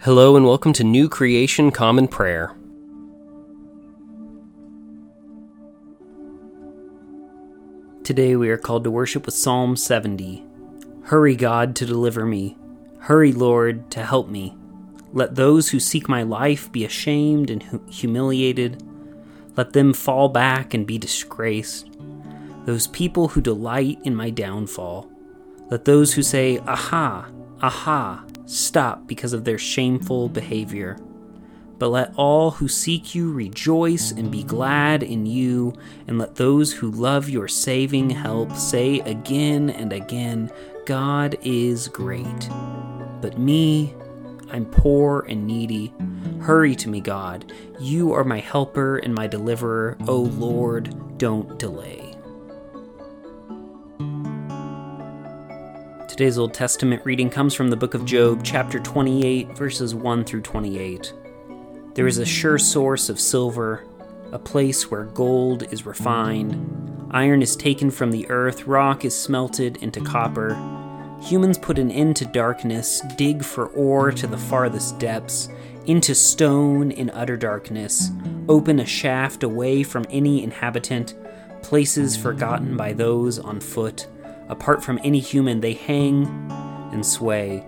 Hello and welcome to New Creation Common Prayer. Today we are called to worship with Psalm 70. Hurry, God, to deliver me. Hurry, Lord, to help me. Let those who seek my life be ashamed and humiliated. Let them fall back and be disgraced. Those people who delight in my downfall. Let those who say, Aha, aha, stop because of their shameful behavior. But let all who seek you rejoice and be glad in you, and let those who love your saving help say again and again, God is great. But me, I'm poor and needy. Hurry to me, God. You are my helper and my deliverer. O Lord, don't delay. Today's Old Testament reading comes from the book of Job, chapter 28, verses 1 through 28. There is a sure source of silver, a place where gold is refined. Iron is taken from the earth, rock is smelted into copper. Humans put an end to darkness, dig for ore to the farthest depths, into stone in utter darkness, open a shaft away from any inhabitant, places forgotten by those on foot. Apart from any human, they hang and sway.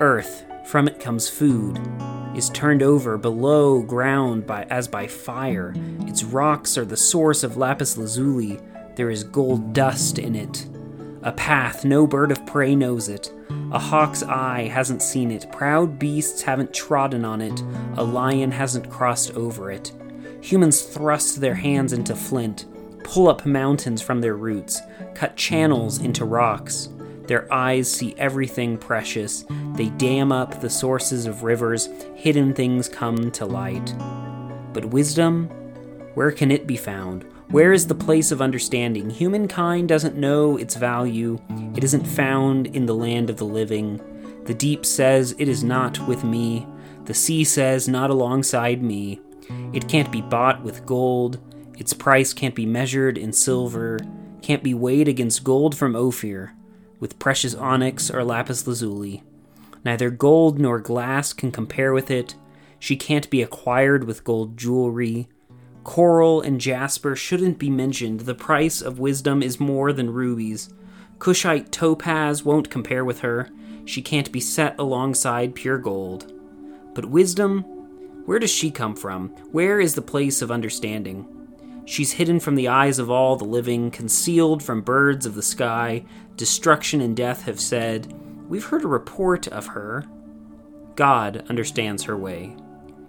Earth, from it comes food, is turned over below ground by as by fire. Its rocks are the source of lapis lazuli. There is gold dust in it. A path, no bird of prey knows it. A hawk's eye hasn't seen it. Proud beasts haven't trodden on it. A lion hasn't crossed over it. Humans thrust their hands into flint, pull up mountains from their roots, cut channels into rocks. Their eyes see everything precious. They dam up the sources of rivers. Hidden things come to light. But wisdom? Where can it be found? Where is the place of understanding? Humankind doesn't know its value. It isn't found in the land of the living. The deep says, It is not with me. The sea says, Not alongside me. It can't be bought with gold. Its price can't be measured in silver, can't be weighed against gold from Ophir, with precious onyx or lapis lazuli. Neither gold nor glass can compare with it. She can't be acquired with gold jewelry. Coral and jasper shouldn't be mentioned. The price of wisdom is more than rubies. Cushite topaz won't compare with her. She can't be set alongside pure gold. But wisdom? Where does she come from? Where is the place of understanding? She's hidden from the eyes of all the living, concealed from birds of the sky. Destruction and death have said, We've heard a report of her. God understands her way.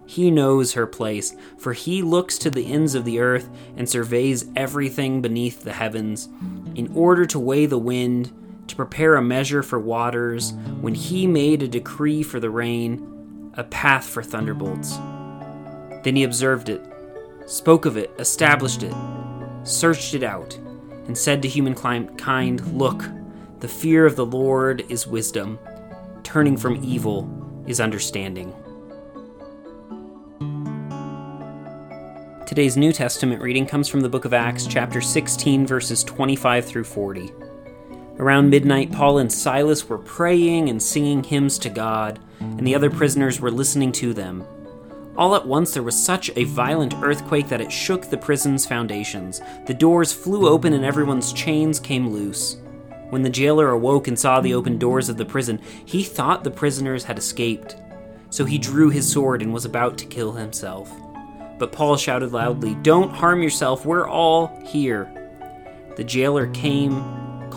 He knows her place, for he looks to the ends of the earth and surveys everything beneath the heavens, in order to weigh the wind, to prepare a measure for waters, when he made a decree for the rain, a path for thunderbolts. Then he observed it, spoke of it, established it, searched it out, and said to humankind, Look, the fear of the Lord is wisdom, turning from evil is understanding. Today's New Testament reading comes from the book of Acts, chapter 16, verses 25 through 40. Around midnight, Paul and Silas were praying and singing hymns to God, and the other prisoners were listening to them. All at once, there was such a violent earthquake that it shook the prison's foundations. The doors flew open and everyone's chains came loose. When the jailer awoke and saw the open doors of the prison, he thought the prisoners had escaped. So he drew his sword and was about to kill himself. But Paul shouted loudly, Don't harm yourself, we're all here. The jailer came,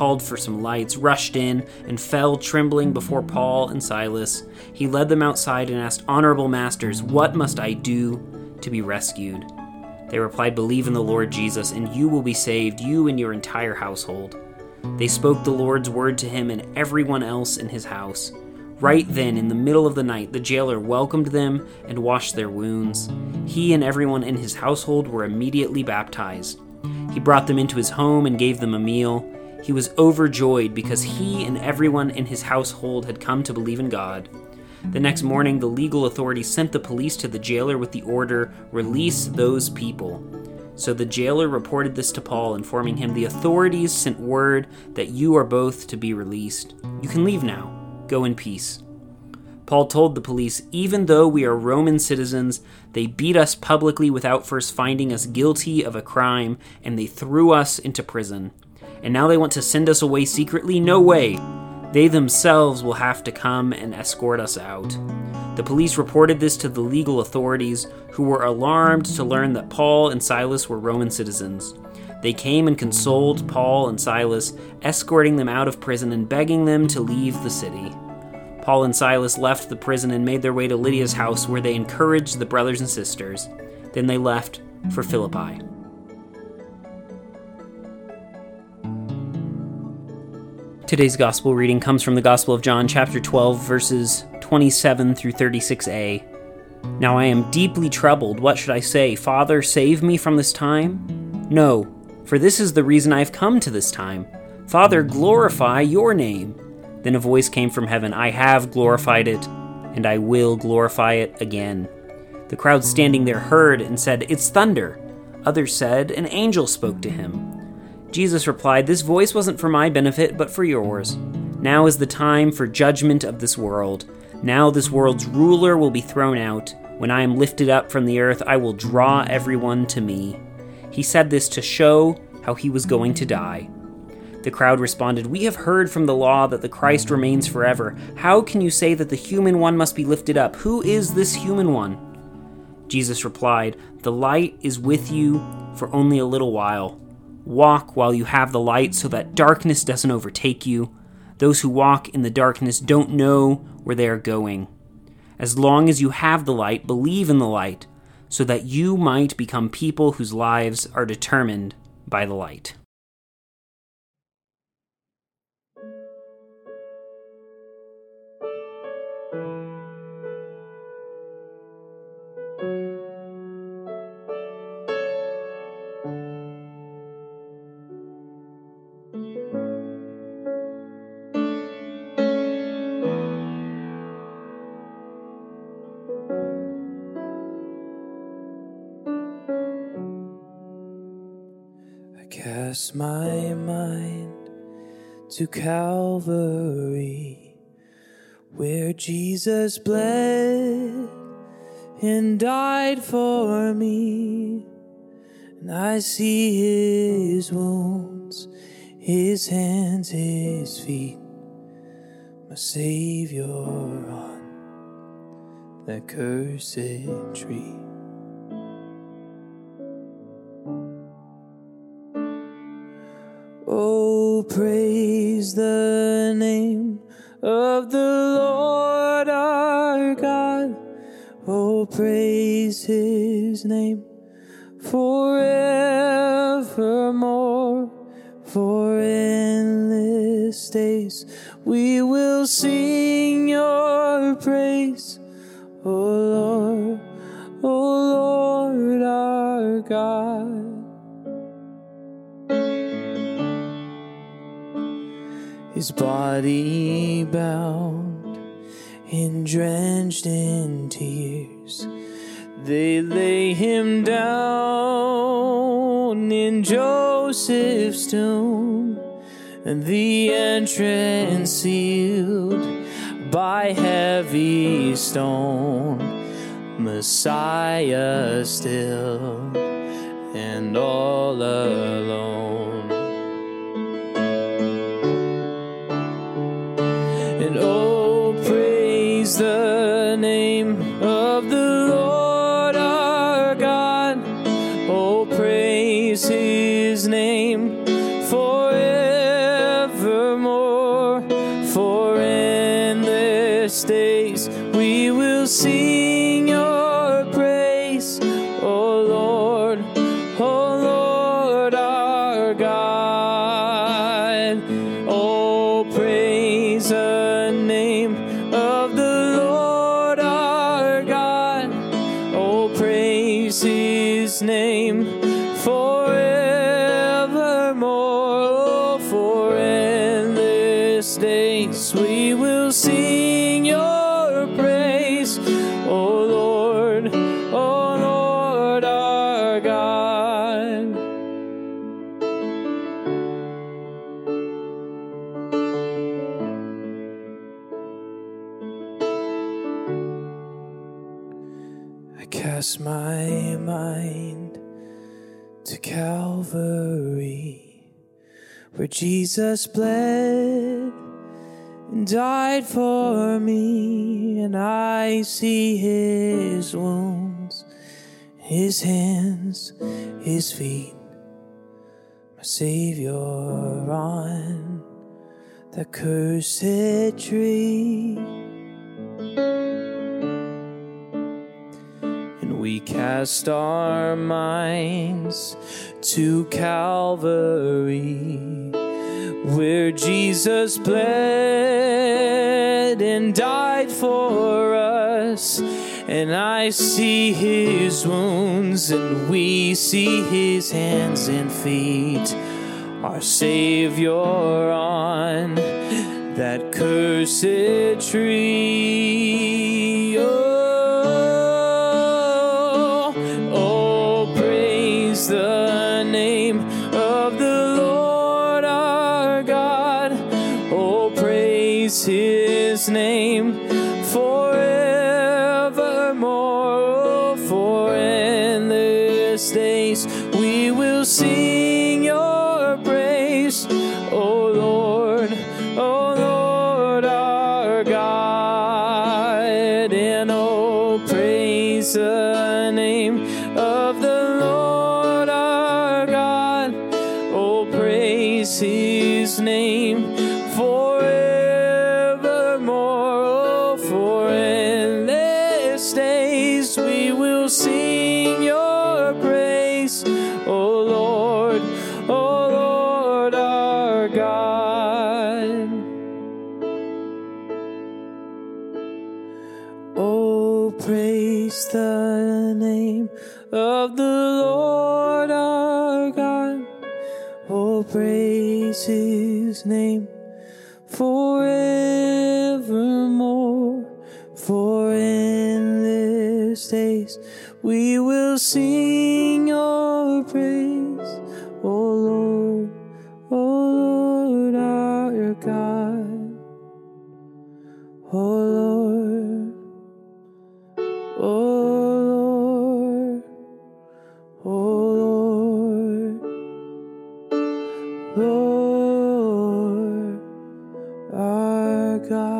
called for some lights, rushed in, and fell trembling before Paul and Silas. He led them outside and asked, Honorable masters, what must I do to be rescued? They replied, Believe in the Lord Jesus, and you will be saved, you and your entire household. They spoke the Lord's word to him and everyone else in his house. Right then, in the middle of the night, the jailer welcomed them and washed their wounds. He and everyone in his household were immediately baptized. He brought them into his home and gave them a meal. He was overjoyed because he and everyone in his household had come to believe in God. The next morning, the legal authorities sent the police to the jailer with the order release those people. So the jailer reported this to Paul, informing him the authorities sent word that you are both to be released. You can leave now. Go in peace. Paul told the police, even though we are Roman citizens, they beat us publicly without first finding us guilty of a crime, and they threw us into prison. And now they want to send us away secretly? No way! They themselves will have to come and escort us out. The police reported this to the legal authorities, who were alarmed to learn that Paul and Silas were Roman citizens. They came and consoled Paul and Silas, escorting them out of prison and begging them to leave the city. Paul and Silas left the prison and made their way to Lydia's house, where they encouraged the brothers and sisters. Then they left for Philippi. Today's gospel reading comes from the Gospel of John, chapter 12, verses 27 through 36a. Now I am deeply troubled. What should I say? Father, save me from this time? No, for this is the reason I have come to this time. Father, glorify your name. Then a voice came from heaven I have glorified it, and I will glorify it again. The crowd standing there heard and said, It's thunder. Others said, An angel spoke to him. Jesus replied, This voice wasn't for my benefit, but for yours. Now is the time for judgment of this world. Now this world's ruler will be thrown out. When I am lifted up from the earth, I will draw everyone to me. He said this to show how he was going to die. The crowd responded, We have heard from the law that the Christ remains forever. How can you say that the human one must be lifted up? Who is this human one? Jesus replied, The light is with you for only a little while. Walk while you have the light so that darkness doesn't overtake you. Those who walk in the darkness don't know where they are going. As long as you have the light, believe in the light, so that you might become people whose lives are determined by the light. Cast my mind to Calvary, where Jesus bled and died for me. And I see his wounds, his hands, his feet, my Savior on that cursed tree. Of the Lord our God. Oh, praise his name forevermore. For endless days we will sing your praise, his body bound and drenched in tears. They lay him down in Joseph's tomb, and the entrance sealed by heavy stone. Messiah still and all alone. Cast my mind to Calvary, where Jesus bled and died for me, and I see his wounds, his hands, his feet, my Savior on the cursed tree. We cast our minds to Calvary, where Jesus bled and died for us. And I see his wounds, and we see his hands and feet our Savior on that cursed tree. Endless days we will sing Praise the name of the Lord our God. Oh, praise his name forevermore. For in endless days we will sing God.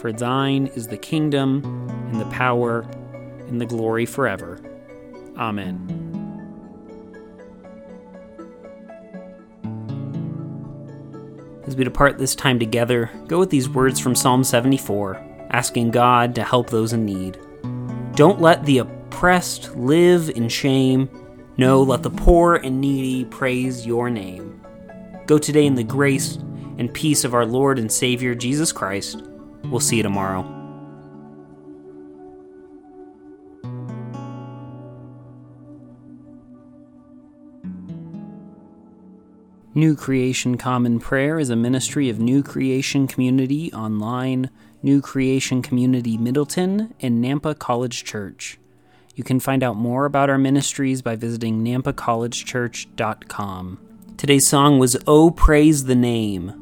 For thine is the kingdom, and the power, and the glory forever. Amen. As we depart this time together, go with these words from Psalm 74, asking God to help those in need. Don't let the oppressed live in shame. No, let the poor and needy praise your name. Go today in the grace and peace of our Lord and Savior Jesus Christ. We'll see you tomorrow. New Creation Common Prayer is a ministry of New Creation Community Online, New Creation Community Middleton, and Nampa College Church. You can find out more about our ministries by visiting nampacollegechurch.com. Today's song was Oh Praise the Name,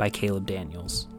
by Caleb Daniels.